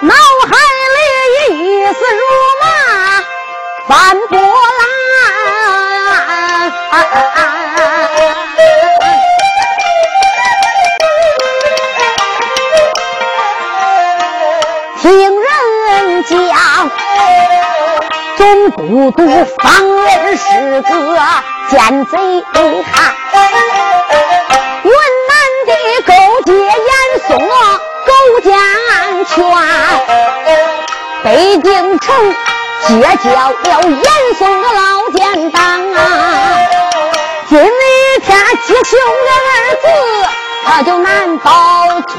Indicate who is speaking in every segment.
Speaker 1: 脑海里一丝如麻翻波浪听人讲总不读方文诗歌奸贼汉，云南的勾结严嵩勾践权，北京城结交了严嵩的老奸党啊！今日天吉凶的日子，他就难保全。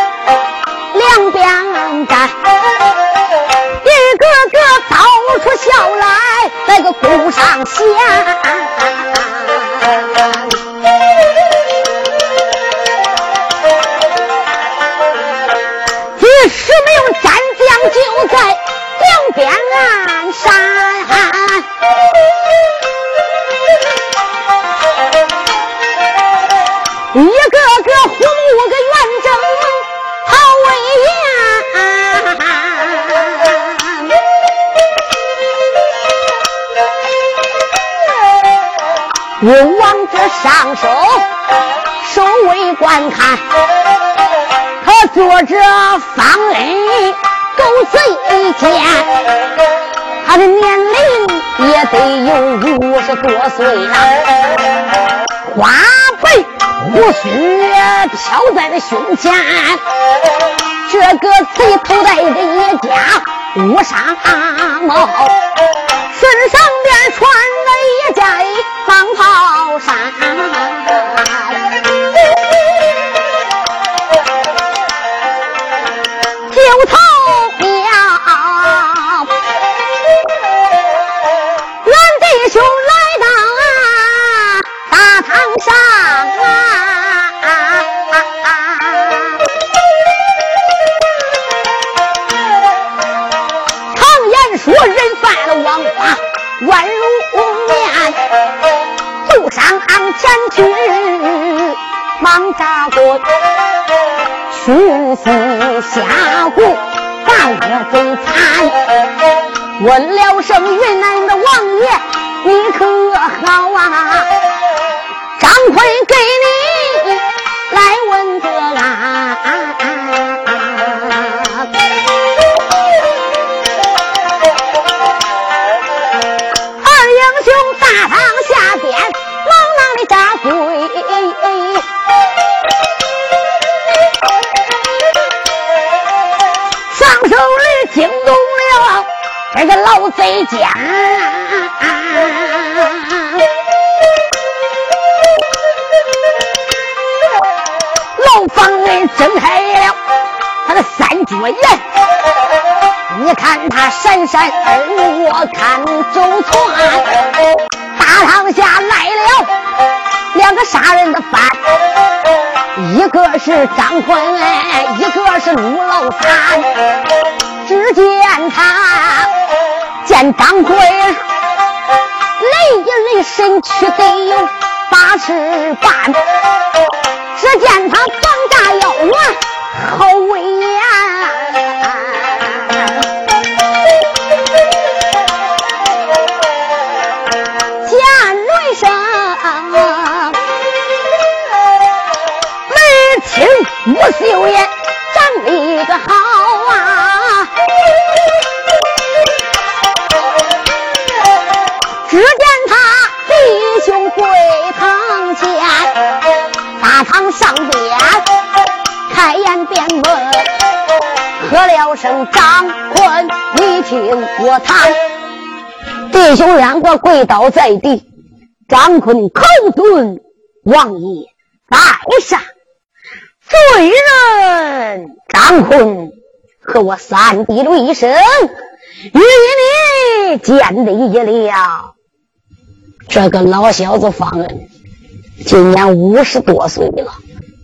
Speaker 1: 就在两边岸上。一个个虎目个圆睁，好威严。又往这上手，守卫观看，他坐着方恩狗贼见，他的年龄也得有五十多岁了，花白。胡须飘在了胸前，这个贼头戴的一家乌纱帽，身上边穿了一件方袍军西下谷，干得贼惨。问了声云南的王爷，你可好啊？张奎给你这个老贼家，老房人睁开了他的三角眼，你看他闪闪而我看周全，大堂下来了两个杀人的犯，一个是张坤，一个是陆老三。只见他见张奎雷一雷身躯得有八尺半，只见他膀大腰圆，好张坤，你听我谈。”弟兄两个跪倒在地，张坤口尊王爷在上，罪人张坤和我三弟一声，与你见礼了。这个老小子方恩，今年五十多岁了。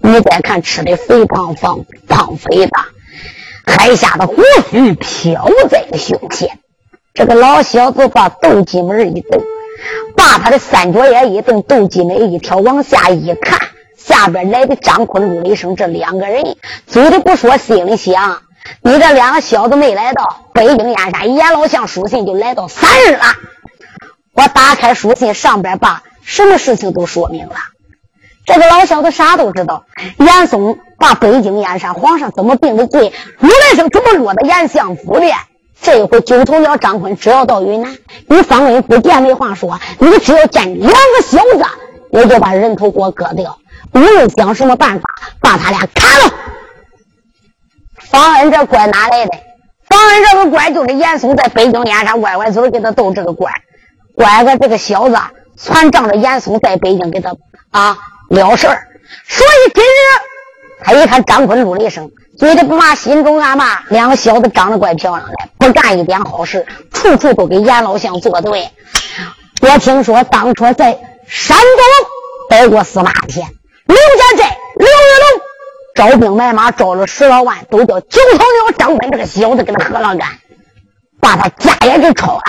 Speaker 1: 你再看，吃的肥胖胖胖肥的，海下的胡须飘在了胸前。这个老小子把斗鸡门一抖，把他的三角眼一瞪，斗鸡门一挑，往下一看，下边来的张坤、陆雷生这两个人，嘴里不说，心里想：你这两个小子没来到北京燕山，阎老相书信就来到三日了。我打开书信，上边把什么事情都说明了。这个老小子啥都知道。严嵩把北京燕山皇上怎么定的罪，陆来生怎么落到严相府的。这一回九头鸟张坤只要到云南，你方恩不见没话说，你只要见两个小子，我就把人头给我割掉。无论想什么办法，把他俩砍了。方恩这官哪来的？方恩这个官就是严嵩在北京燕山歪歪嘴给他斗这个官，乖个这个小子全仗着严嵩在北京给他啊。了事儿，所以今日他一看张坤、陆了一声，嘴里不骂，心中暗骂：两个小子长得怪漂亮的，不干一点好事，处处都给严老相作对。我听说当初在山东待过司马天，刘家寨刘玉龙招兵买马招了十来万，都叫九头鸟张坤这个小子给他喝了干，把他家也给抄了，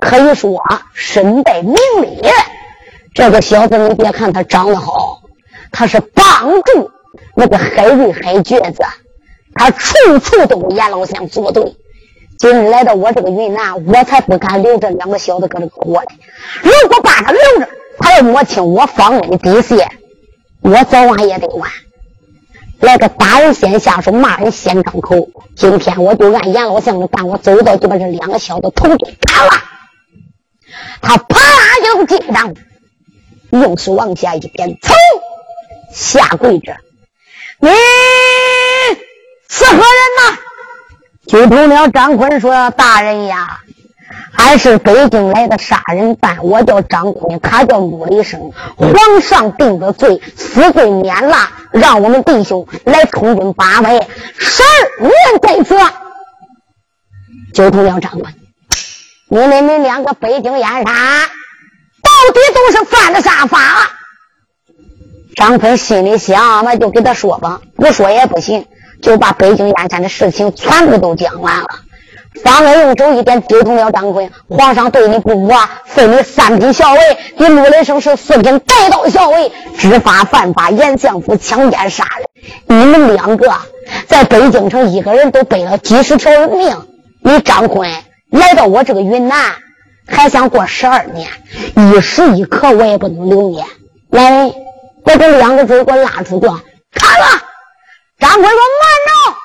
Speaker 1: 可以说身败名裂。这个小子，你别看他长得好，他是帮助那个海瑞海瘸子，他处处都跟阎老相作对。今日来到我这个云南，我才不敢留这两个小子搁这活呢。如果把他留着，他要摸清我方恩的底细，我早晚也得完。来个打人先下手，骂人先张口。今天我就按阎老相的办，我走到就把这两个小子头给砍了。他啪啦就进上。用手往下一点，噌，下跪着。你是何人呐？九头鸟张坤说：“大人呀，俺是北京来的杀人犯，我叫张坤，他叫陆雷生。皇上定的罪，死罪免了，让我们弟兄来充军八百，十二年在此。”九头鸟张坤，你们你两个北京燕山。到底都是犯了啥法？张坤心里想，那就给他说吧，不说也不行，就把北京燕山的事情全部都讲完了。方恩用手一点，丢通了张坤。皇上对你不薄，分你三品校尉，你陆雷生是四品带刀校尉，知法犯法，严相府强奸杀人。你们两个在北京城，一个人都背了几十条人命。你张坤来到我这个云南。还想过十二年，一时一刻我也不能留你。来，把这两个贼给我拉出去，砍了！张坤说：“慢着！”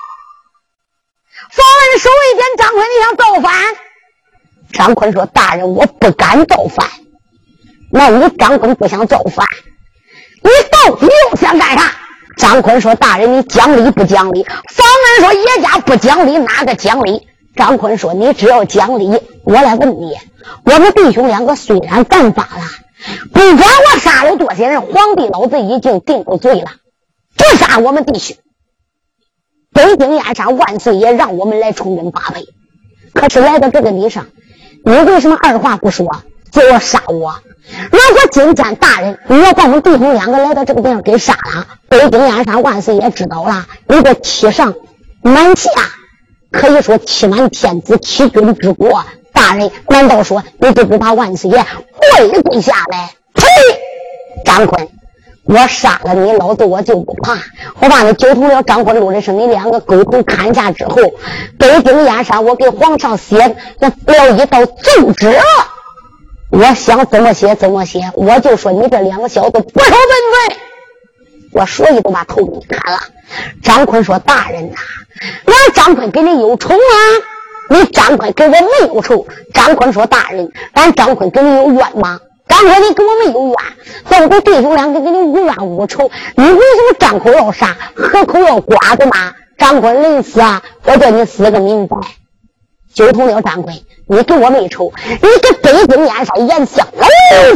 Speaker 1: 方恩手一点，张坤你想造反？张坤说：“大人，我不敢造反。那你张坤不想造反，你到底又想干啥？”张坤说：“大人，你讲理不讲理？”方恩说：“叶家不讲理，哪个讲理？”张坤说：“你只要讲理，我来问你。”我们弟兄两个虽然犯法了，不管我杀了多少人，皇帝老子已经定了罪了，不杀我们弟兄。北京燕山万岁爷让我们来充军八百，可是来到这个礼上，你为什么二话不说就要杀我？如果今天大人你要把我们弟兄两个来到这个地方给杀了，北京燕山万岁爷知道了，你这欺上瞒下，可以说欺瞒天子，欺君之国。大人，难道说你就不怕万岁爷跪跪下来？呸！张坤，我杀了你，老子我就不怕。我把那九头鸟张坤、陆人生你两个狗头砍下之后，北京燕山，我给皇上写了一道奏折。我想怎么写怎么写，我就说你这两个小子不守本分，我所以都把头给你砍了。张坤说：“大人呐，我张坤跟你有仇吗？”你张坤跟我没有仇，张坤说：“大人，俺张坤跟你有冤吗？”张坤，你跟我没有冤，咱们弟兄两个跟你无冤无仇，你为什么张口要杀，合口要剐的吗？张坤临死啊，我叫你死个明白。九头鸟张坤，你跟我没仇，你给北京燕山严相老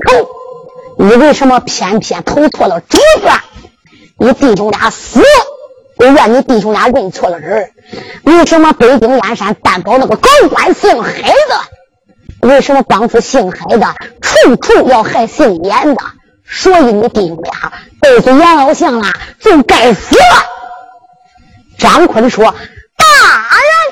Speaker 1: 头，你为什么偏偏投错了主子？你弟兄俩死，我怨你弟兄俩认错了人。为什么北京燕山担保那个高官姓海的？为什么帮助姓海的处处要害姓严的？所以你弟兄俩都是严老相啊，就该死。张坤说：“大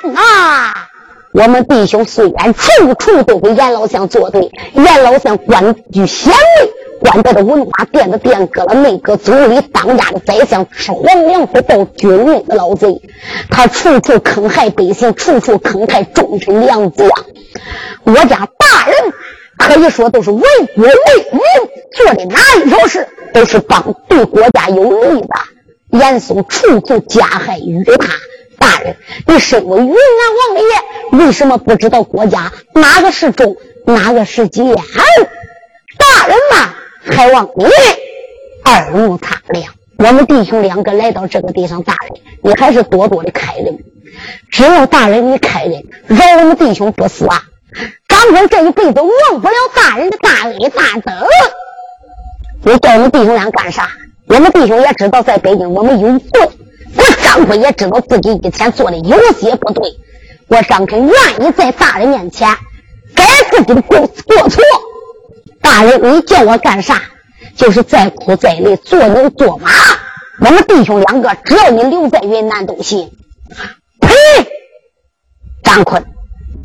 Speaker 1: 人啊，我们弟兄虽然处处都给严老相作对，严老相官居显位。”官在的文化殿的殿阁了，内阁总理当家的宰相，吃皇粮不报军令的老贼，他处处坑害百姓，处处坑害忠臣良将。我家大人可以说都是为国为民做的哪一条事，都是帮对国家有利的。严嵩处处加害于他，大人，你身为云南王爷，为什么不知道国家哪个是忠，哪个是奸？大人呐！还望你耳目擦亮。我们弟兄两个来到这个地上，大人，你还是多多的开恩。只要大人你开恩，饶我们弟兄不死啊！张坤这一辈子忘不了大人的大恩大德。你叫我们弟兄俩干啥？我们弟兄也知道，在北京我们有罪。我张坤也知道自己以前做的有些不对。我张坤愿意在大人面前改自己的过过错。大人，你叫我干啥？就是再苦再累，做牛做马。我们弟兄两个，只要你留在云南都行。呸！张坤，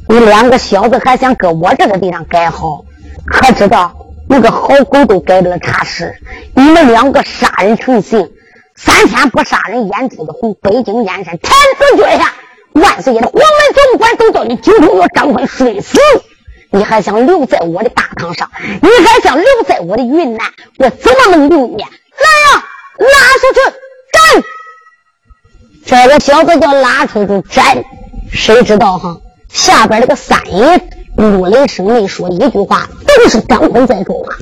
Speaker 1: 你两个小子还想搁我这个地方改好？可知道那个好狗都改不了差事？你们两个杀人成性，三天不杀人，眼珠子红。北京燕山天子脚下，万岁爷的黄门总管都叫你九头鸟张坤睡死。你还想留在我的大堂上？你还想留在我的云南？我怎么能留你？来呀，拉出去斩！这个小子叫拉出去斩，谁知道哈？下边那个三爷陆雷声没说一句话，都是张坤在说话。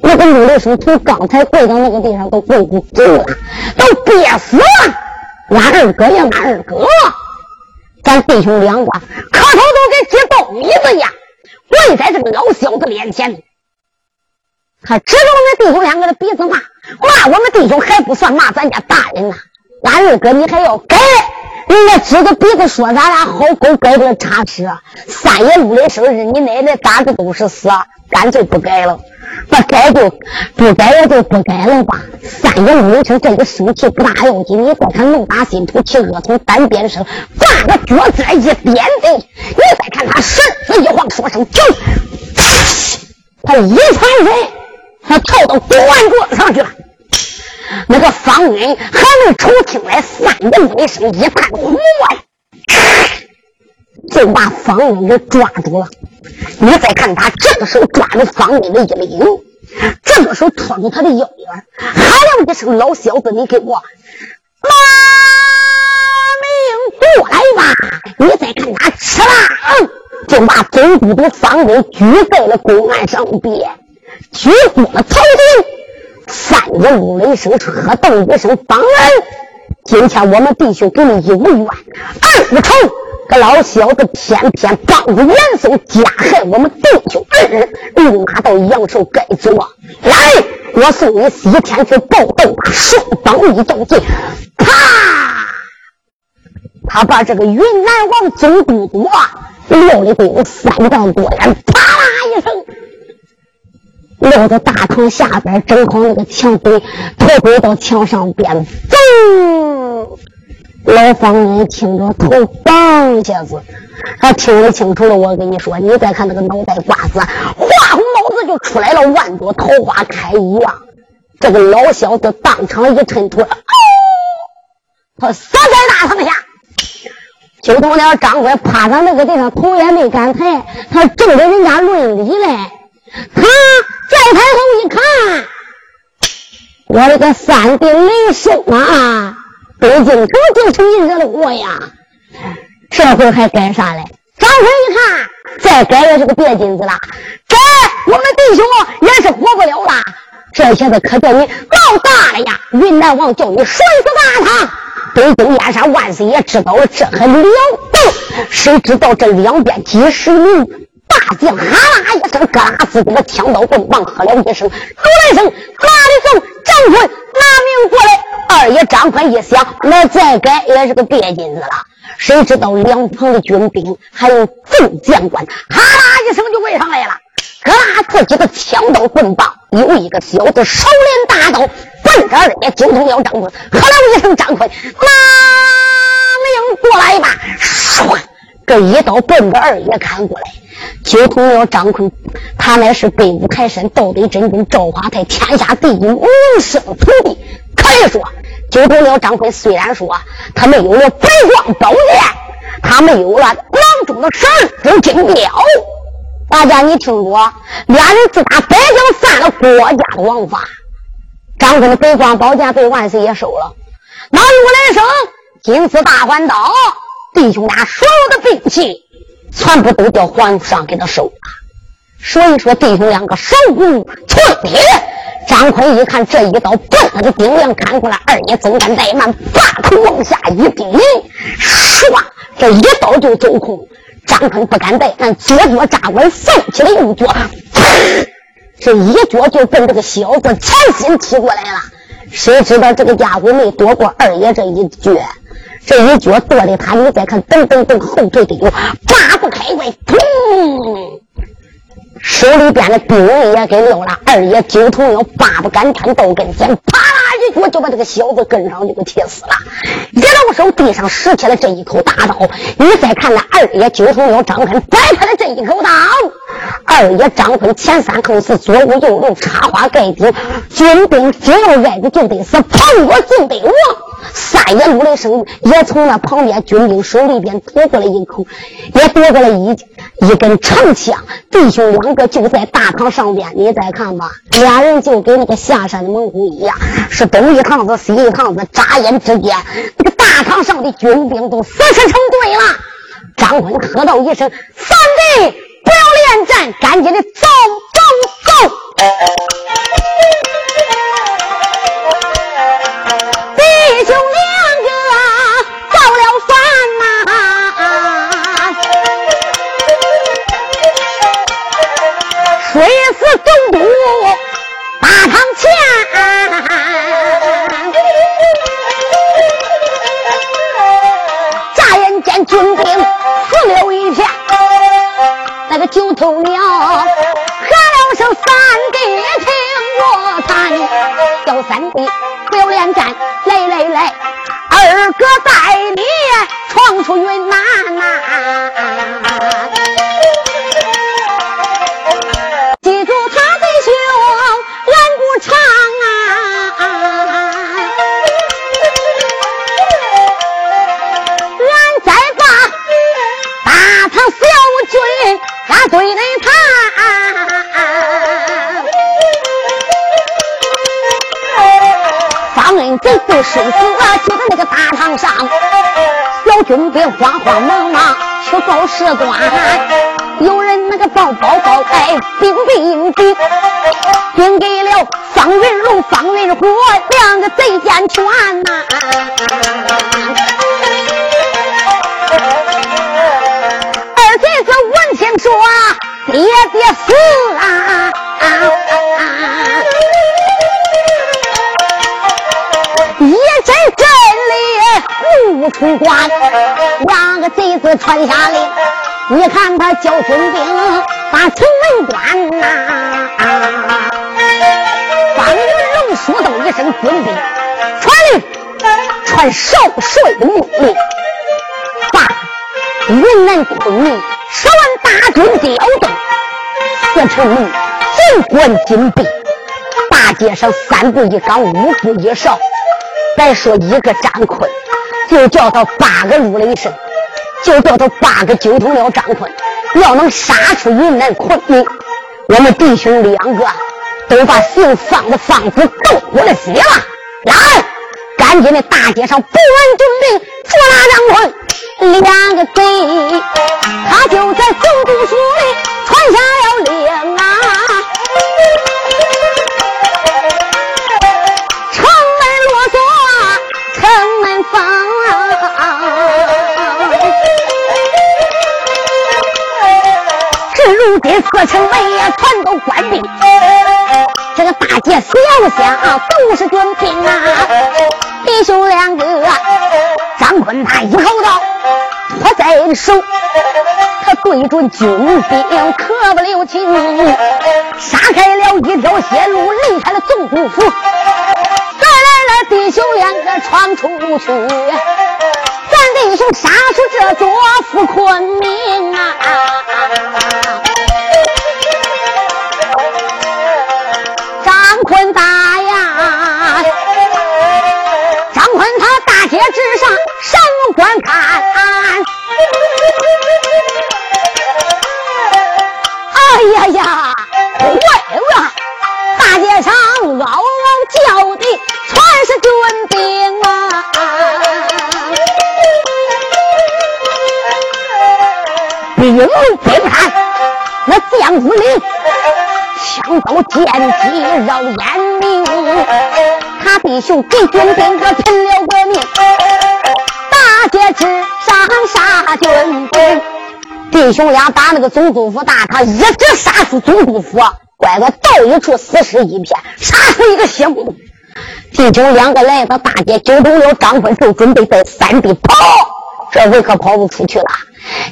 Speaker 1: 那个陆雷声从刚才跪到那个地上都跪不住了，都憋死了。俺二哥呀，俺二哥，咱弟兄两个磕头都给接苞米子呀！跪在这个老小子面前，还指着我们弟兄两个的鼻子骂，骂我们弟兄还不算骂咱家大人呐！俺二哥你还要改？人家指着鼻子说咱俩好狗改不了差事。三爷录的生日，你奶奶打的都是死，干脆不改了。不改就不改了，就不改了吧。三爷录的生这个生气不大要紧，你再看怒打心头，气恶从单边上，把个脚子一颠的，你再看他身子一晃，说声停，他一翻身，他跳到公案桌上去了。那个方恩还没瞅清来，三爷录的声一看火，就把方恩给抓住了。你再看他这个手抓住方恩的衣领，这个手拖住他的腰眼，喊了一声：“老小子，你给我拿命过来吧！”你再看他吃了，就把总督的方恩举在了公案上边，举过了头顶。三爷五雷声，喝瞪一声：“方恩，今天我们弟兄给你一无冤，二无仇。”个老小子偏偏帮着严嵩加害我们弟兄二人，立马到阳寿该做。来，我送你西天去报斗，双刀一动剑，啪！他把这个云南王总督多撂的得有三丈多远，啪啦一声，撂到大堂下边，正好那个墙腿头跪到墙上边，走。老方人听着头梆下子，他听得清楚了。我跟你说，你再看那个脑袋瓜子，花红脑子就出来了，万朵桃花开一样。这个老小子当场一抻腿，哦，他死在大堂下。就头了张官趴在那个地方，头也没敢抬，他正给人家论理嘞。他再抬头一看，我的个三弟雷声啊！北京城就是你惹的祸呀！这回还改啥嘞？张坤一看，再改也是个别金子了。改，我们弟兄也是活不了了。这下子可叫你闹大了呀！云南王叫你摔死大堂，北京燕山万岁爷知道了，这还了得？谁知道这两边几十名大将，哈啦一声，嘎啦自己的枪刀棍棒，喝了一声，喊了一声，哪里送张坤拿命过来？二爷张坤一想，那再改也是个别金子了。谁知道两旁的军兵还有众将官，哈啦一声就围上来了，嘎啦自己的枪刀棍棒，有一个小子手拎大刀，奔着二爷就通要张坤，喝了一声张坤，拿命过来吧！唰，这一刀奔着二爷砍过来，九通了张坤，他乃是北五台山道德真君赵华泰天下第一无声徒弟，可以说。九通了张坤，虽然说他没有了白光宝剑，他没有了囊中的十二根金镖，大家你听过？俩人自打北京犯了国家的王法，张坤的北光宝剑被万岁爷收了，那陆来生金丝大环刀，弟兄俩所有的兵器全部都叫皇上给他收了，所以说弟兄两个手无寸铁。张坤一看这一刀，奔他的顶梁砍过来，二爷怎敢怠慢，把头往下一低，唰，这一刀就走空。张坤不敢怠慢，左脚扎稳，放起了右脚，这一脚就奔这个小子前心踢过来了。谁知道这个家伙没躲过二爷这一脚，这一脚跺的他，你再看，噔噔噔后退的有八不开外，砰！手里边的兵也给撂了，二爷九头鸟八不敢站到跟前，啪我就把这个小子跟上就给踢死了。一老手地上拾起了这一口大刀，你再看那二爷九头鸟张坤摆开了这一口刀，二爷张坤前三后四左五右六插花盖顶，军兵只要挨着就得死，碰我就得亡。三爷怒了声，也从那旁边军兵手里边夺过来一口，也夺过来一一根长枪。弟兄两个就在大堂上边，你再看吧，俩人就跟那个下山的猛虎一样，是都一趟子西一趟子，眨眼之间，那个大堂上的军兵都死死成堆了。张坤喝道一声：“三弟，不要恋战，赶紧的走走走！”军兵死了一片，那个九头鸟喊了声：“三弟，听我谈，叫三弟不要恋战，来来来，二哥带你闯出云南呐。”方恩贼被生死啊！就在那个大堂上，小军兵慌慌忙忙去报事端，有人那个报报报哎，兵兵兵，兵给了方云龙、方云虎两个贼奸权呐。听说爹爹死啊！出关，两个贼子传下令，你看他叫军兵把城门关呐！方云龙说道一声：“军兵，传令，传少帅的命令，把云南昆明。”十万大军调动，四城门尽管紧闭，大街上三步一岗，五步一哨。再说一个张坤，就叫他八个陆雷声，就叫他八个九头鸟张坤。要能杀出云南昆明，我们弟兄两个都把姓方的方子都过了血了。来，赶紧的大街上不问军兵，捉拿张坤。两个贼，他就在总督府里传下了令各城门也全都关闭。这个大街小巷都是军兵啊！弟兄两个，张坤他一口刀托在手，他对准军兵可不留情，杀开了一条血路，离开了总督府。再来了，弟兄两个闯出去，咱弟兄杀出这座府昆明啊！呀呀，喂喂，大街上嗷嗷叫的全是军兵啊，兵兵看那将子里。枪刀剑戟绕眼明，他弟兄给军兵可拼了弟兄俩把那个总督府大堂一直杀出总督府，拐个到一处死尸一片，杀出一个血窟弟兄两个来到大街，九头了张坤，就准备在三地跑，这回可跑不出去了。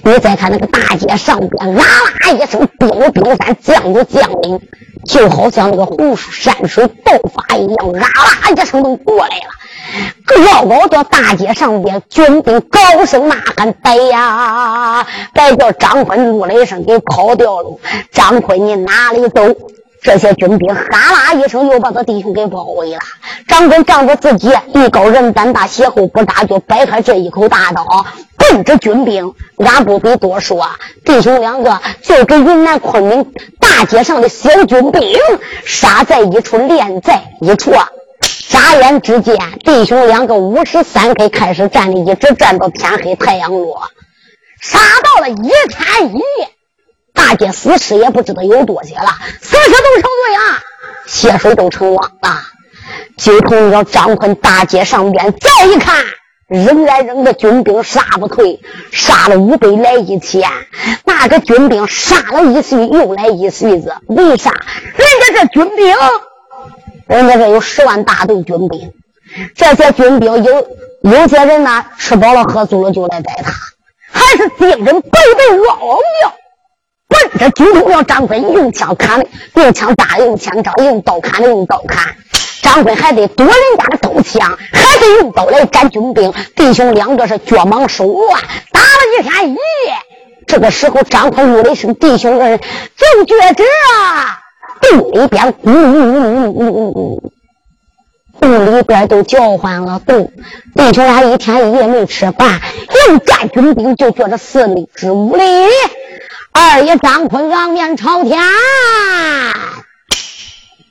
Speaker 1: 你再看那个大街上边，啦啦一声，兵如冰山，将如将领，就好像那个湖水山水爆发一样，啊啦一声都过来了。绕高到大街上边，卷兵高声呐喊：“逮呀！”逮叫张坤怒了一声，给跑掉了。张坤，你哪里走？这些军兵哈啦一声，又把他弟兄给包围了。张坤仗着自己艺高人胆大，血厚不打，就摆开这一口大刀，奔着军兵。俺不必多说，弟兄两个就跟云南昆明大街上的小军兵杀在一处，连在一处。眨眼之间，弟兄两个五十三 K 开始战的，一直战到天黑，太阳落，杀到了一天一夜。大街死尸也不知道有多些了，死尸都成堆啊，血水都成汪了。就同着张坤大街上边再一看，仍然扔的军兵杀不退，杀了五百来一千。那个军兵杀了一岁又来一岁子，为啥？人家这军兵，人家这有十万大队军兵，这些军兵有有些人呢，吃饱了喝足了就来逮他，还是精神百倍嗷嗷叫。奔着军中要张坤用枪砍的，用枪打的，用枪招，用刀砍的，用刀砍。张坤还得夺人家的刀枪，还得用刀来斩军兵。弟兄两个是脚忙手乱，打了一天一夜。这个时候，张坤怒了一声：“弟兄们，就觉着啊，洞里边咕噜噜噜噜噜，洞里边都叫唤了。洞弟兄俩一天一夜没吃饭，又战军兵，就觉着四里之无力。”二爷张坤仰面朝天，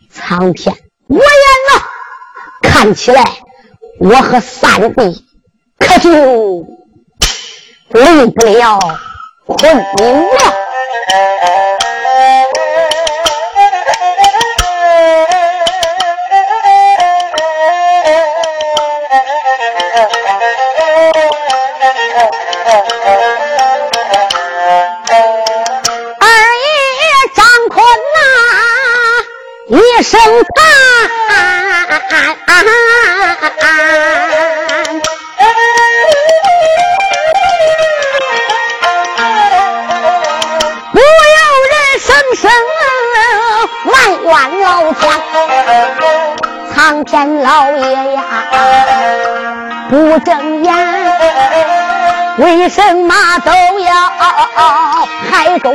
Speaker 1: 苍天，我言呐，看起来我和三弟可就离不了昆明了。一声叹，不由人声声埋怨老天，苍天老爷呀，不睁眼，为什么都要害忠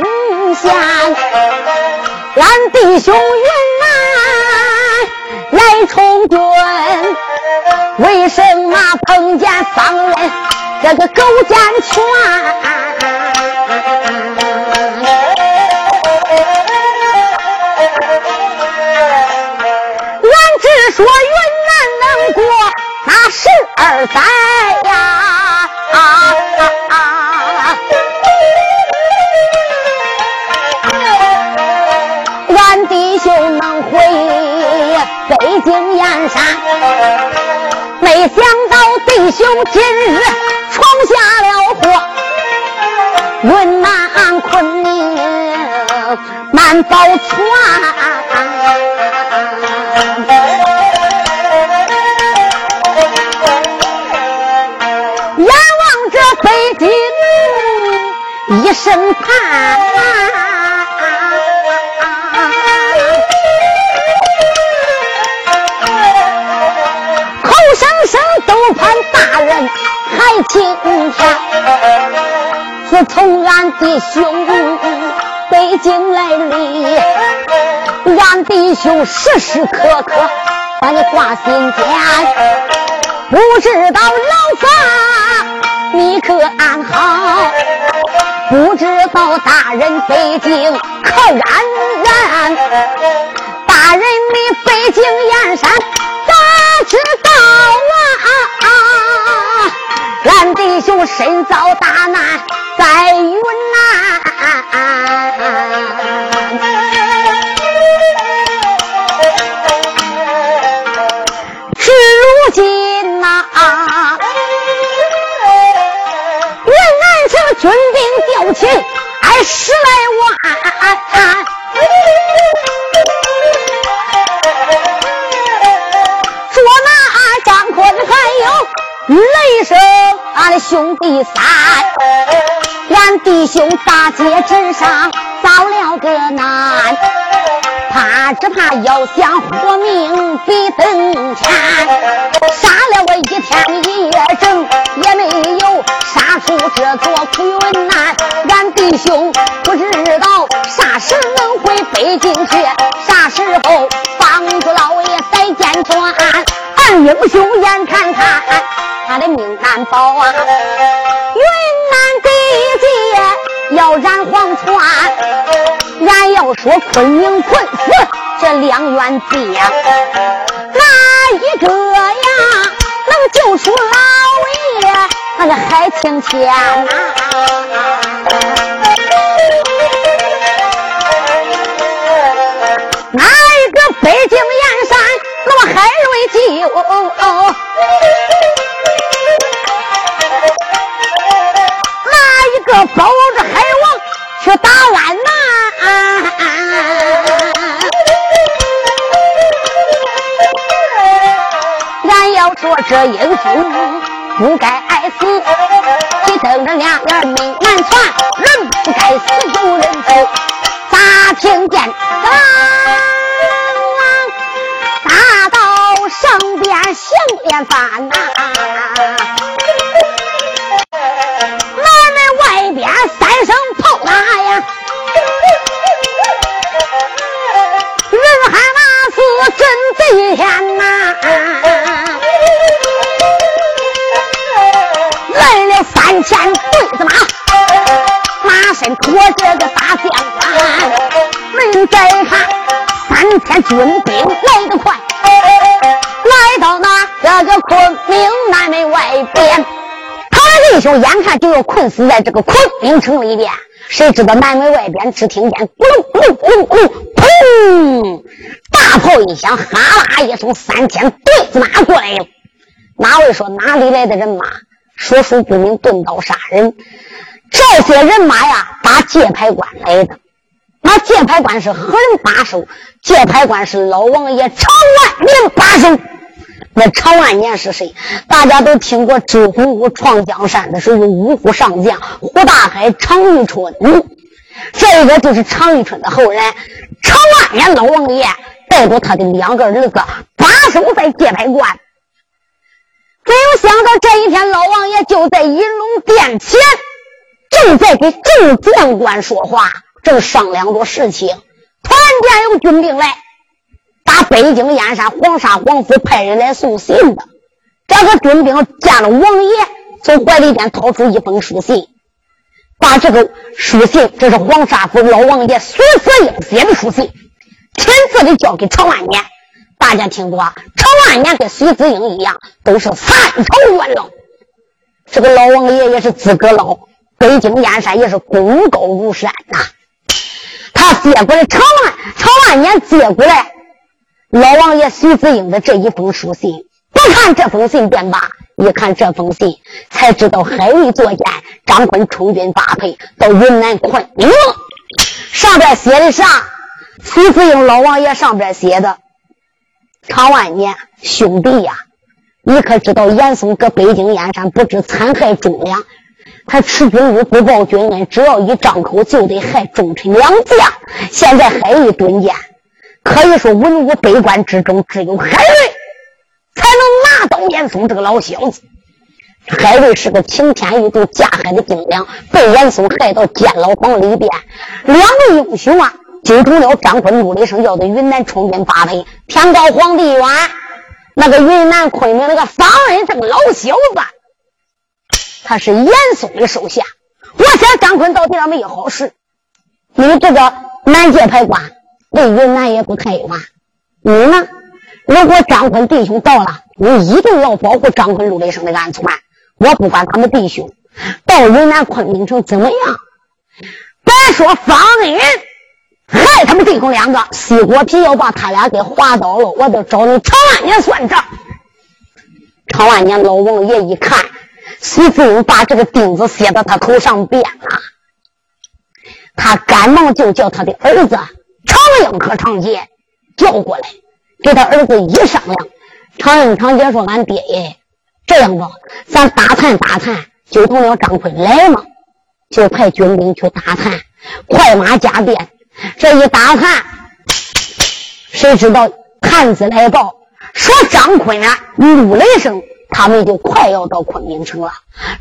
Speaker 1: 贤？俺弟兄云。来充军，为什么碰见方人这个狗奸犬？俺只说云南能过那十二载呀！俺北京燕山，没想到弟兄今日闯下了祸，云南昆明难保全。眼望着北京一声自从俺弟兄北京来历，俺弟兄时时刻刻把你挂心间，不知道老三你可安好？不知道大人北京可安然？大人你北京燕山咋知道啊？俺弟兄身遭大难在云南。今呐，云南城军兵调遣挨十来万，捉拿张坤还有雷声，俺的兄弟三，俺弟兄大街之上遭了个难。怕只怕要想活命比登天，杀了我一天一夜整，也没有杀出这座苦云南。俺弟兄不知道啥时能回北京去，啥时候帮助老爷再见转。俺英雄眼看看他的命难保啊，云南地界要染黄泉。俺要说昆明困死这两员将，哪一个呀？能救出老爷那个海清天呐？哪一个北京燕山那么海瑞救？哪一个保着海王去打安南？俺要说这英雄不该挨死，你瞪着俩眼命难全，人不该死有人走。咋听见啊？军兵来得快，来到那这个昆明南门外边，他的弟兄眼看就要困死在这个昆明城里边。谁知道南门外边只听见咕噜咕噜咕噜砰！大炮一响，哈啦一声，三千对子马过来了。哪位说哪里来的人马？说书不明，钝刀杀人。这些人马呀，打界牌关来的。那界牌关是何人把守？界牌关是老王爷常万年把守。那常万年是谁？大家都听过周洪武创江山的时候，五虎上将胡大海、常遇春，这个就是常遇春的后人。常万年老王爷带着他的两个儿子把守在界牌关。没有想到这一天，老王爷就在银龙殿前，正在给众将官说话，正商量着事情。突然间有军兵来。打北京燕山黄沙皇府派人来送信的，这个军兵见了王爷，从怀里边掏出一封书信，把这个书信，这是黄沙府老王爷徐子英写的书信，亲自的交给常万年。大家听过，常万年跟徐子英一样，都是三朝元老。这个老王爷也是资格老，北京燕山也是功高如山呐。他接过来，常万常万年接过来。老王爷徐子英的这一封书信，不看这封信便罢，一看这封信，才知道海瑞作奸，张坤充军发配到云南昆明。上边写的啥？徐子英老王爷上边写的：“常万年兄弟呀，你可知道严嵩搁北京燕山不知残害忠良，他持军务不报君恩，只要一张口就得害忠臣良将。现在海瑞蹲监，可以说文武百官之中，只有海瑞才能拿到严嵩这个老小子。海瑞是个擎天一柱架海的栋梁，被严嵩害到监牢房里边，两个英雄啊！”惊动了张坤、陆立生，要在云南充军八百。天高皇帝远，那个云南昆明那个方恩这个老小子，他是严嵩的手下。我想张坤到底上没有好事。你这个南界牌关离云南也不太远，你呢？如果张坤弟兄到了，你一定要保护张坤、陆雷生的安全。我不管他们弟兄到云南昆明城怎么样，别说方恩。害他们弟兄两个，西瓜皮要把他俩给划倒了，我都找你常万年算账。常万年老王爷一看，徐子英把这个钉子塞到他口上边了，他赶忙就叫他的儿子常英和常杰叫过来，给他儿子一商量。常英、常杰说：“俺爹耶，这样吧，咱打探打探，就同了张坤来嘛，就派军兵去打探，快马加鞭。”这一打探，谁知道探子来报说张坤啊、陆雷声，他们就快要到昆明城了。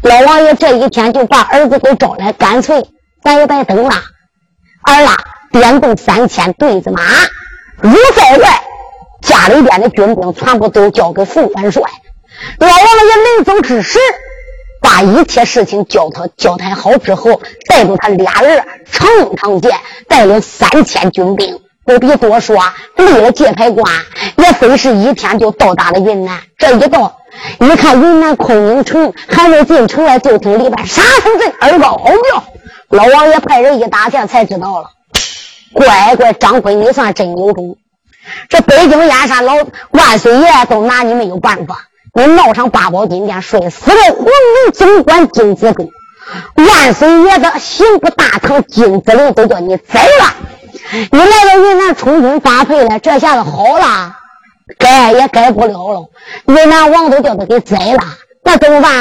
Speaker 1: 老王爷这一天就把儿子给招来，干脆咱也别等了。儿啊，点动三千对子马，如在外，家里边的军兵全部都交给副元帅。老王爷临走之时。把一切事情交他交代好之后，带着他俩人长长剑，带领三千军兵，不必多说，立了界牌关，也非是一天就到达了云南。这一到，一看云南昆明城还没进城来，就听里边杀声阵，耳高吼叫。老王爷派人一打听，才知道了。乖乖，张坤，你算真有种！这北京燕山老万岁爷都拿你没有办法。你闹上八宝金殿，摔死了皇陵总管金子根，万岁爷的刑部大堂金子陵都叫你宰了。你来到云南充军发配了，这下子好了，改也改不了了。云南王都叫他给宰了，那怎么办？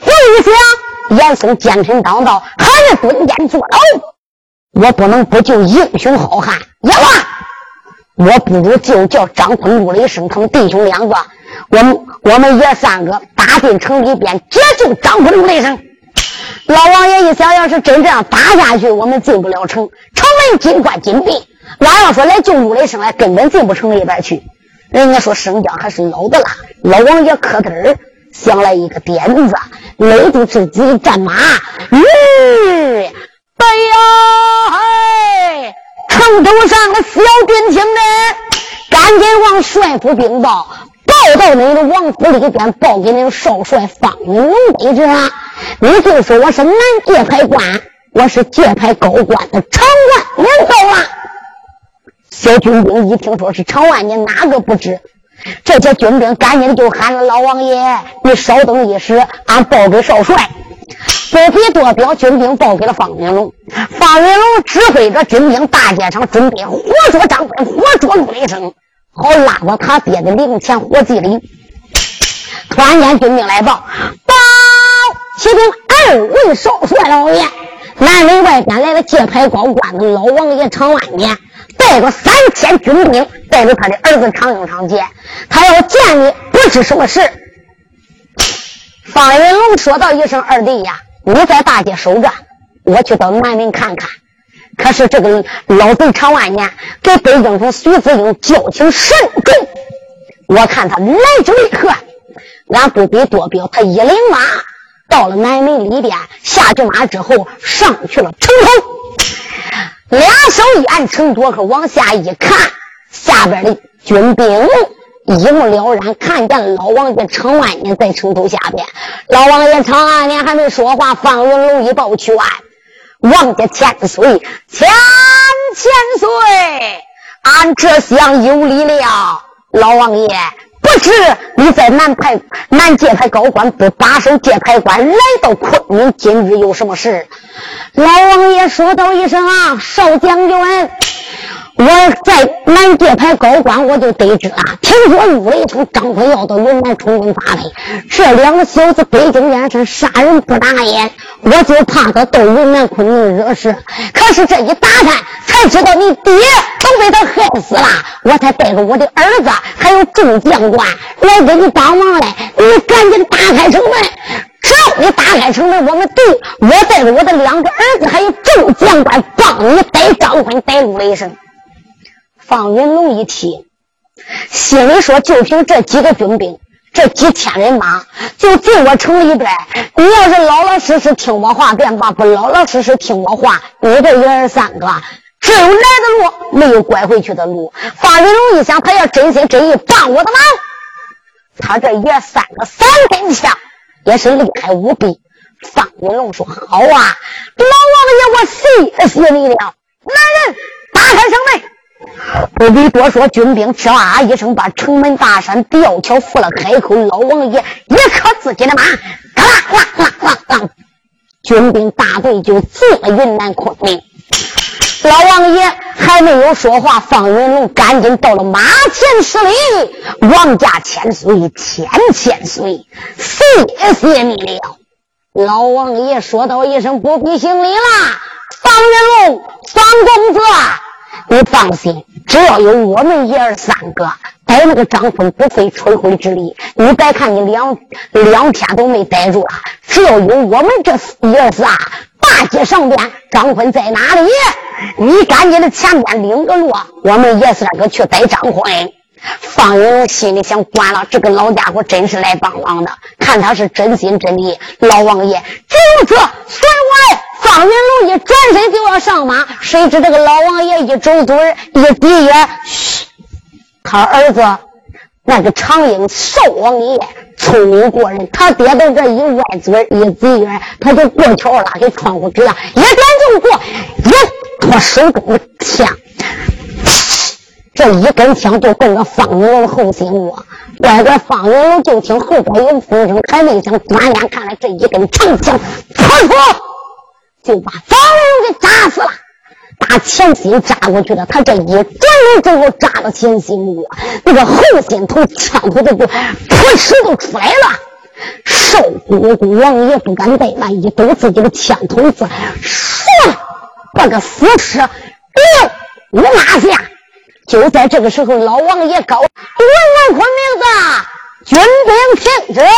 Speaker 1: 又一想，严嵩奸臣当道，还是蹲监坐牢。我不能不救英雄好汉，阎王，我不如就叫张坤、陆雷声他们弟兄两个。我们我们爷三个打进城里边，解救张坤陆雷声。老王爷一想，要是真这样打下去，我们进不了城，城门紧关紧闭。俺要说来救陆雷声来，根本进不城里边去。人家说生姜还是老的辣，老王爷磕根儿想来一个点子，勒住自己的战马，吁，哎呀嘿，城头上的小军听的，赶紧往帅府禀报。报到你的王府里边，报给那个少帅方云龙得知啊！你就说我是南界牌官，我是界牌高官的常万年到了。小军兵一听说是长官，你，哪个不知？这些军兵赶紧就喊了老王爷：“你稍等一时，俺报给少帅。”不必多表，军兵报给了方云龙。方云龙指挥着军兵，大街上准备活捉张坤，活捉陆雷声。好拉到他爹的灵前火祭里。突然间，军兵来报：报，启禀二位少帅老爷，南门外边来了界牌高官的老王爷常万年，带着三千军兵，带着他的儿子常英、常杰，他要见你，不知什么事。方云龙说道一声：“二弟呀，你在大街守着，我去到南门看看。”可是这个老贼常万年给北京府徐子英交情甚重，我看他来者为何？俺不必多表，他一领马到了南门里边，下去马之后上去了城头，两手一按城垛口往下一看，下边的军兵一目了然，看见老王爷常万年在城头下边。老王爷常万年还没说话，方云龙一抱拳。王家千岁，千千岁，俺这厢有礼了。老王爷，不知你在南派南界派高官不把守界牌关，来到昆明，今日有什么事？老王爷说道一声啊，少将军。我在南界牌高官，我就得知了。听说陆雷通、张坤要到云南充军发配，这两个小子北京眼神杀人不眨眼，我就怕他到云南昆明惹事。可是这一打探，才知道你爹都被他害死了，我才带着我的儿子还有众将官来给你帮忙嘞。你赶紧打开城门，只要你打开城门，我们对我带着我的两个儿子还有众将官帮你逮张坤、逮陆雷声。方云龙一听，心里说：“就凭这几个军兵，这几千人马，就进我城里边。你要是老老实实听我话便罢，不老老实实听我话，你这爷儿三个只有来的路，没有拐回去的路。”方云龙一想，他要真心真意帮我的忙，他这爷三个三根枪也是厉害无比。方云龙说：“好啊，老王爷，我谢谢你了。来人，打开城门。”不必多说，军兵吱哇一声把城门大山吊桥扶了开口。老王爷一磕自己的马，嘎啦啦啦啦啦，军兵大队就进了云南昆明。老王爷还没有说话，方云龙赶紧到了马前施礼：“王家千岁，千千岁，谢谢你了。”老王爷说道一声：“不必行礼啦，方云龙，方公子。”你放心，只要有我们爷儿三个逮那个张坤，不费吹灰之力。你别看你两两天都没逮住啊，只要有我们这爷儿仨大街上边，张坤在哪里？你赶紧的前边领个路，我们爷三个去逮张坤。方云心里想：关了，这个老家伙真是来帮忙的，看他是真心真意。老王爷，就这随我来。方云龙一转身就要上马，谁知这个老王爷一皱嘴一闭眼，嘘，他儿子那个长英少王爷聪明过人，他爹都这一歪嘴一闭眼，他就过桥了，给窗户纸啊，一点就过，一脱手中的枪，这一根枪就奔着方云龙后心窝。乖乖，方云龙就听后边有风声，还没想转眼看来这一根长枪，唰唰。就把方文龙给扎死了，打前心扎过去了，他这一转头之后扎到前心窝，那个后心头枪头都不噗嗤都出来了。瘦姑姑王爷不敢怠慢，一抖自己的枪筒子，唰，把个死尸又拿下。就在这个时候，老王爷高，问问坤名字，军兵听着呀。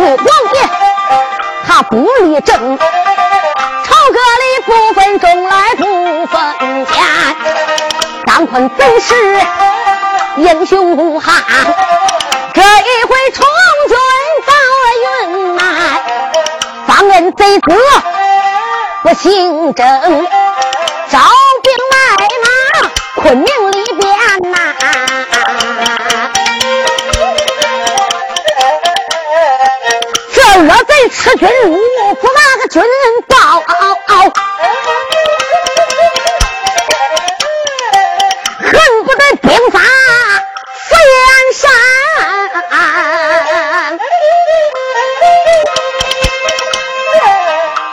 Speaker 1: 万岁王爷，他不立正，朝歌里不分忠来不分奸。张坤本是英雄汉，这一回从军到云南，方恩贼子不姓郑，招兵买马昆明恶贼吃军入瓮，不拿个军报，恨不得兵发福延山。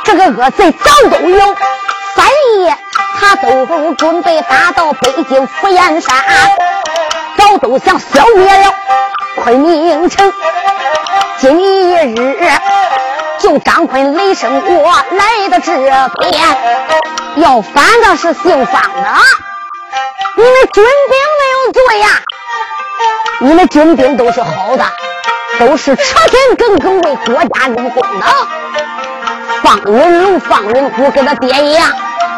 Speaker 1: 这个恶贼早都有三夜，他都准备打到北京福延山，早都想消灭了昆明城。今日就张坤、雷声国来到这边，要反的是姓方的，你们军兵没有罪呀！你们军兵都是好的，都是彻心耿耿为国家立功的。方云龙、方云虎跟他爹一样，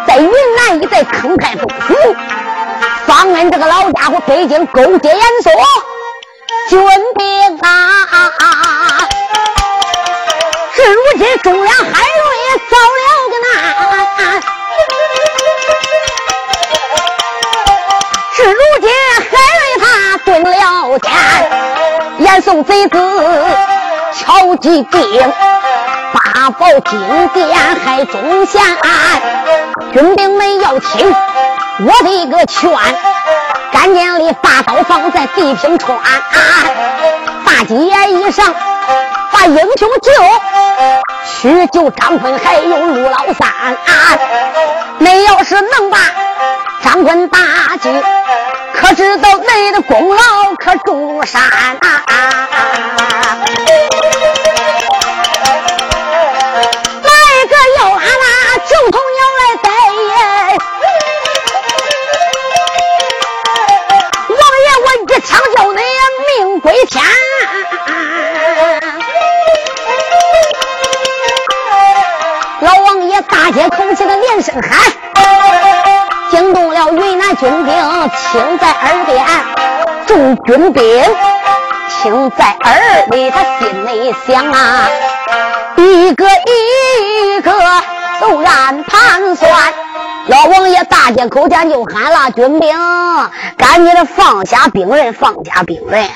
Speaker 1: 在云南一带坑害不苦。方恩这个老家伙，北京勾结严嵩。军兵啊！是如今忠良海瑞遭了个难，是如今海瑞他蹲了监，严嵩贼子敲击兵。八宝金殿害忠贤，军兵们要听我的一个劝，赶紧的把刀放在地平川，大街一上把英雄救，去救张坤还有陆老三啊，恁要是能把张坤打救，可知道恁的功劳可重天！老王爷。大街口气的连声喊，惊动了云南军兵，听在耳边。众军兵听在耳里，他心里想啊，一个一个都暗盘算。老王爷大街口前就喊了：“军兵，赶紧的放下兵刃，放下兵刃。”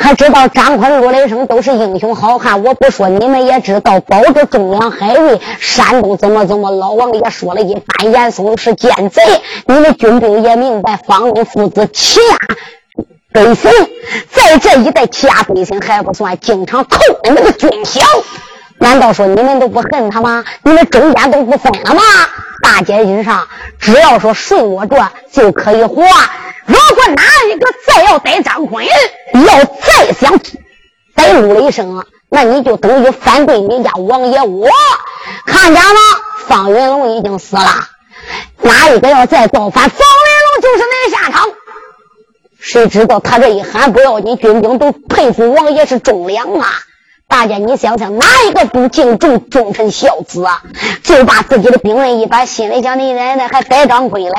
Speaker 1: 可知道张坤、陆雷声都是英雄好汉，我不说你们也知道。保着中央海瑞，山东怎么怎么？老王爷说了一番，严嵩是奸贼。你们军兵也明白，方龙父子欺压百姓，在这一带欺压百姓还不算，经常扣你们的军饷。难道说你们都不恨他吗？你们中间都不分了吗？大街之上，只要说顺我这就可以活。如果哪一个再要逮张坤，要再想逮陆雷声，那你就等于反对你家王爷我。看见了，方云龙已经死了，哪一个要再造反，方云龙就是恁下场。谁知道他这一喊不要紧，军兵都佩服王爷是忠良啊。大家，你想想，哪一个不敬重忠臣孝子啊？就把自己的兵刃一摆，心里想：你奶奶还逮张坤嘞？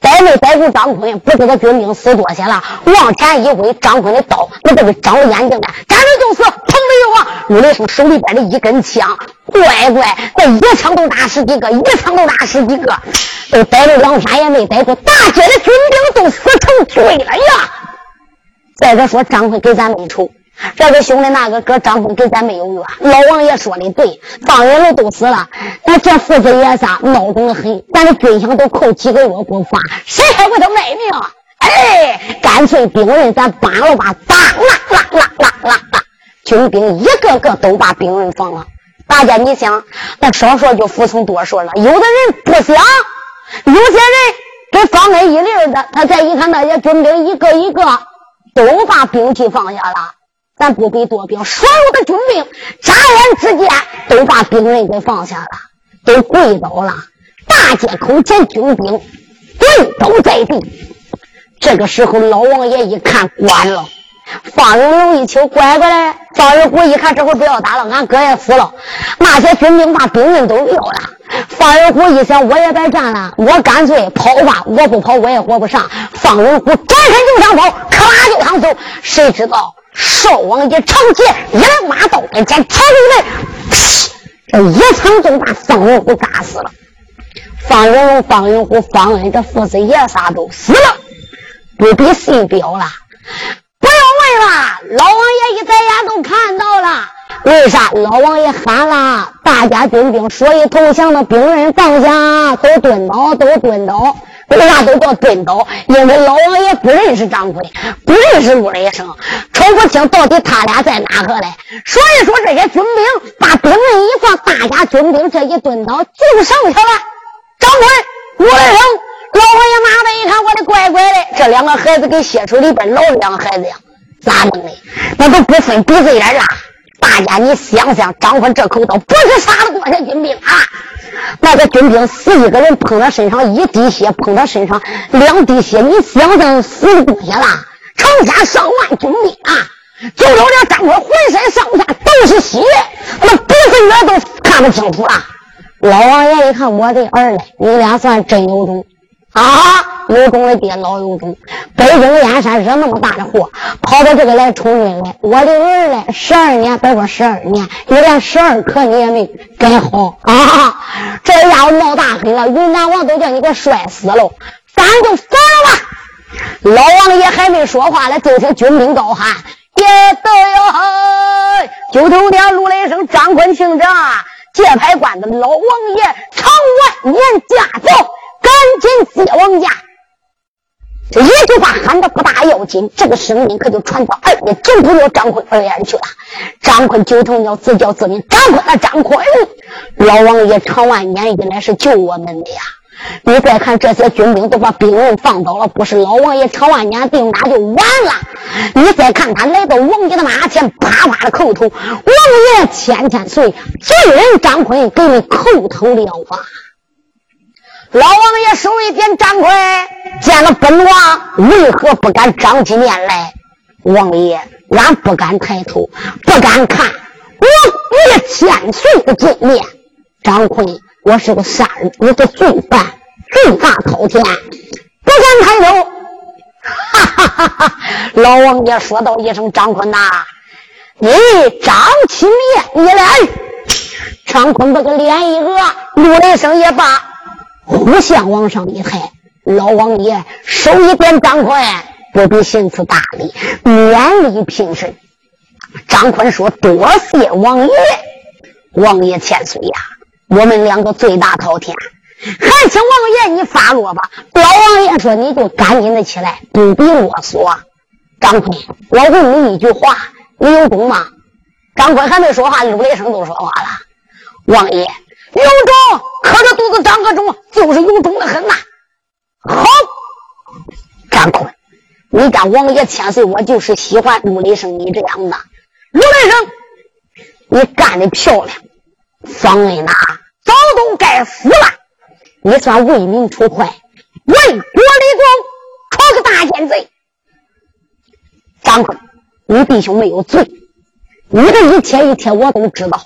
Speaker 1: 逮没逮住张坤？不知道军兵死多些了。往前一挥，张坤的刀，那都是长了眼睛的，站着就死。砰的一声，陆雷声手里边的一根枪，乖乖，这一枪都打十几个，一枪都打十几个，都逮了两三也没逮住。大街的军兵都死成堆了呀！再者说，张坤给咱没仇。这个兄弟，那个哥张峰跟咱没有冤。老王爷说的对，方云龙都死了，那这父子爷仨孬种的很，咱的军饷都扣几个月不发，谁还为他卖命？哎，干脆兵刃咱扒了吧，当啦啦啦啦啦啦！军兵一个个都把兵刃放了。大家你想，那少说就服从多说了。有的人不想，有些人给放开一溜的，他再一看那些军兵一个一个都把兵器放下了。咱不必多表，所有的军兵眨眼之间都把兵刃给放下了，都跪倒了。大街口前军兵跪倒在地。这个时候，老王爷一看，关了。方云龙一瞅，乖乖嘞！方仁虎一看，这回不要打了，俺哥也死了。那些军兵把兵刃都撂了。方仁虎一想，我也别战了，我干脆跑吧。我不跑，我也活不上。方仁虎转身就想跑，咔啦就想走，谁知道？少王爷长剑一来马刀跟前插进来，这一枪就把方云虎打死了。方云龙、方云虎、方恩的父子爷仨都死了，不比谁彪了。不用问了，老王爷一抬眼都看到了。为啥？老王爷喊了，大家军兵说一投降的兵刃放下，都蹲倒，都蹲倒。为啥都叫蹲倒？因为老王爷不认识张奎，不认识陆雷声，瞅不清到底他俩在哪个嘞。所以说，这些军兵把兵刃一放，大家军兵这一蹲倒，就剩下了张奎、陆雷声。老王爷妈的一看，我的乖乖的，这两个孩子跟血水里边捞的两个孩子呀，咋弄的？那都不分鼻子眼了。大家你想想，张坤这口刀不是杀了多少军兵啊？那个军兵死一个人，碰他身上一滴血，碰他身上两滴血，你想想死多些了？成千上万军兵啊！就有这张坤浑身上下都是血，那鼻子眼都看不清楚了。老王爷一看，我的儿嘞，你俩算真有种！啊，有种的爹老有种，北京燕山惹那么大的祸，跑到这个来充军来。我的儿嘞，十二年，别说十二年，你连十二颗你也没改好啊！这家伙闹大黑了，云南王都叫你给摔死了，咱就走了吧。老王爷还没说话呢，就听军兵高喊：“别走哟！”九头点录了一声：“张坤听着，界牌关的老王爷长万年驾走。”赶紧接王家！这一句话喊的不大要紧，这个声音可就传到二爷九头鸟张坤耳边去了。张坤九头鸟自叫自名张坤啊，张坤！老王爷长万年以来是救我们的呀！你再看这些军兵都把兵人放倒了，不是老王爷长万年定那就完了。你再看他来到王爷的马前，啪啪的叩头，王爷千千岁，罪人张坤给你叩头了啊！老王爷手一点，张坤见了本王，为何不敢张起面来？王爷，俺不敢抬头，不敢看王爷千岁的尊面。张坤，我是个杀人的罪犯，罪大滔天，不敢抬头。哈哈哈哈！老王爷说道一声：“张坤呐，你张起面你来。”张坤这个脸一额，怒了一声也罢。互相往上一抬，老王爷手一点，张坤不必行此大礼，免礼平身。张坤说：“多谢王爷，王爷千岁呀！我们两个罪大滔天，还请王爷你发落吧。”老王爷说：“你就赶紧的起来，不必啰嗦。”张坤，我问你一句话，你有功吗？张坤还没说话，陆雷声都说话了：“王爷。”有种，可着肚子长个肿，就是有种的很呐。好，张坤，你家王爷千岁，我就是喜欢陆雷生你这样的。陆雷生，你干的漂亮，方恩呐，早都该死了。你算为民除害，为国立功，闯个大奸贼。张坤，你弟兄没有罪，你的一切一切我都知道。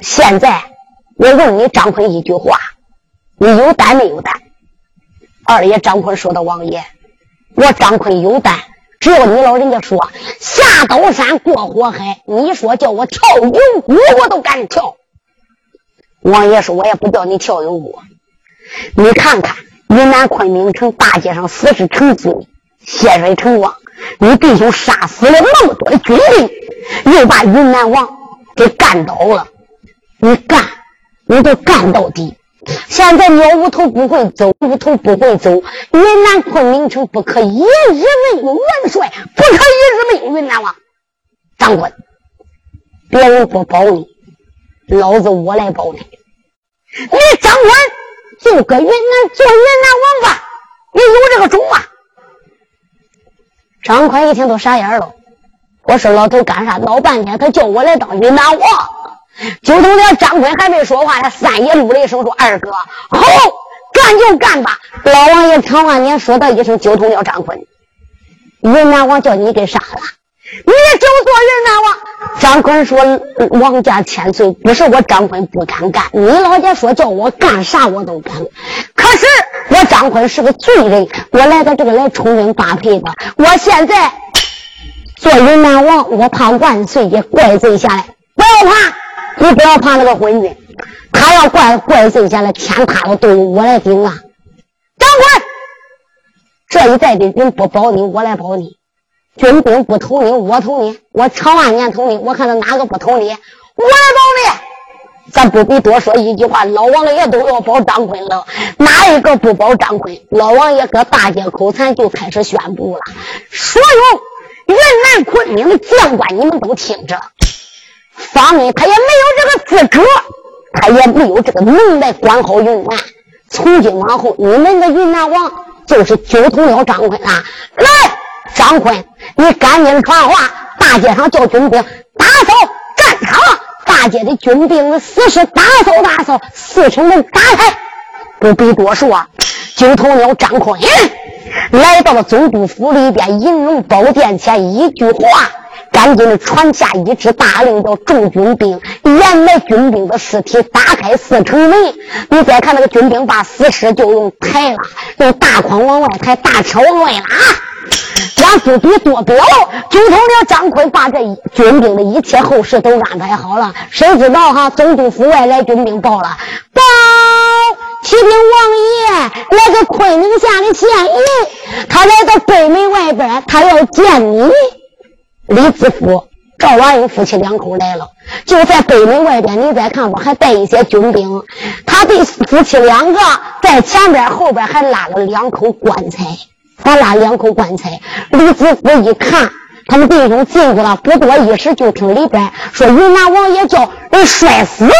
Speaker 1: 现在。我问你张坤一句话，你有胆没有胆？二爷张坤说的：“王爷，我张坤有胆，只要你老人家说下刀山过火海，你说叫我跳油锅，我都敢跳。”王爷说：“我也不叫你跳油锅。你看看云南昆明城大街上死尸成堆，血水成汪，你弟兄杀死了那么多的军兵，又把云南王给干倒了，你干！”你就干到底！现在鸟无头不会走，无头不会走。云南昆明城不可一日没有元帅，不可一日没有云南王。长官，别人不保你，老子我来保你。你长官就搁云南做云南王吧，你有这个种吗？张宽一听都傻眼了。我说老头干啥？闹半天他叫我来当云南王。九头鸟张坤还没说话呢，三爷怒了一声说：“二哥，好，干就干吧！”老王爷长万年说道一声：“九头鸟张坤，云南王叫你给杀了，你就做云南王。”张坤说：“王家千岁，不是我张坤不敢干，你老家说叫我干啥我都干。可是我张坤是个罪人，我来到这个来充军发配的，我现在做云南王，我怕万岁爷怪罪下来，不要怕。”你不要怕那个昏君，他要怪怪罪下来，天塌了都由我来顶啊！长官，这一代的人不保你，我来保你。军兵不投你，我投你。我长万年投你，我看他哪个不投你，我来保你。咱不必多说一句话，老王爷都要保张坤了，哪一个不保张坤？老王爷搁大街口前就开始宣布了：所有云南昆明的将官，你们都听着。方恩他也没有这个资格，他也没有这个能耐管好云南。从今往后，你们的云南王就是九头鸟张坤啊！来，张坤，你赶紧传话，大街上叫军兵打扫战场，大街的军兵死尸打扫打扫，四城门打开。不必多说，九头鸟张坤来到了总督府里边，银龙宝殿前，一句话。赶紧的传下一支大令，叫众军兵掩埋军兵的尸体，打开四城门。你再看那个军兵把死尸就用抬了，用大筐往外抬，大车往外拉。让朱比多表，军统领张坤把这军兵的一切后事都安排好了。谁知道哈，总督府外来军兵报了，报启禀王爷，来个昆明县的县尹，他来到北门外边，他要见你。李子福、赵王英夫妻两口来了，就在北门外边。你再看我，还带一些军兵。他的夫妻两个在前边，后边还拉了两口棺材。他拉两口棺材。李子福一看，他们弟兄进去了，不多一时，就听里边说云南王爷叫人摔死了。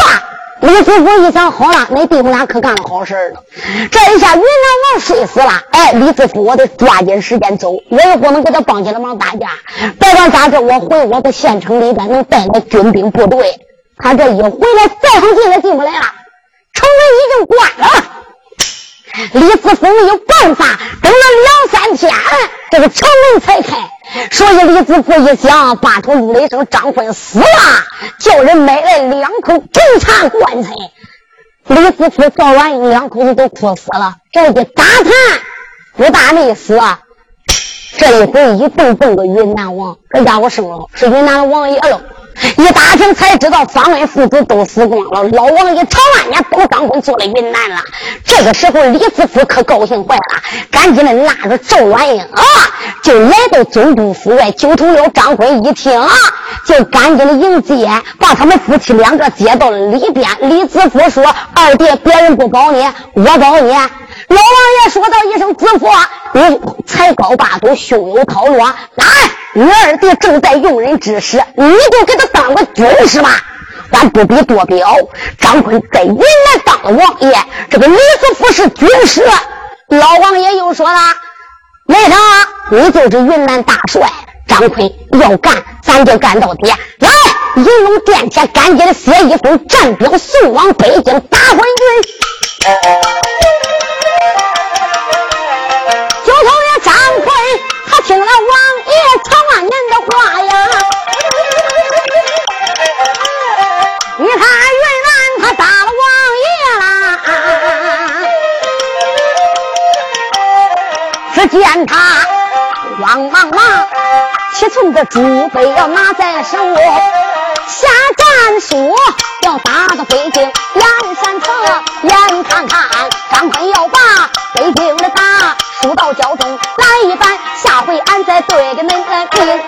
Speaker 1: 李师傅一想，好了，那弟兄俩可干了好事了。这一下云南王睡死了，哎，李师傅，我得抓紧时间走，我也不能给他帮起来忙打架。别管咋着，我回我的县城里边能带个军兵部队。他这一回来，再想进也进不来了，城门已经关了。李子福没有办法，等了两三天，这个城门才开。所以李子福一想，把头怒了一声：“张坤死了！”叫人买来两口警察棺材。李子福、赵完两口子都哭死了。这一打探，不大没死。这一回一蹦蹦个云南王，这家伙生了，是云南王爷了。一打听才知道，方恩父子都死光了，老王爷常万年都张坤做了云南了。这个时候，李子夫可高兴坏了，赶紧的拉着赵元英啊，就来到总督府外。九头鸟张坤一听啊，就赶紧的迎接，把他们夫妻两个接到了里边。李子夫说：“二弟，别人不保你，我保你。”老王爷说道一声：“子福，你才高八斗，胸有韬略，来。”你二弟正在用人之时，你就给他当个军师吧。咱不必多表，张坤在云南当了王爷，这个李子福是军师。老王爷又说了：“为啥？你就是云南大帅，张坤要干，咱就干到底。来，银龙殿前，赶紧的写一封战表，送往北京大官军。”见他慌忙忙，七寸的竹杯要拿在手，下战书要打到北京南山城，眼看看张坤要把北京的打。输到脚中来一番，下回俺再对着恁个定。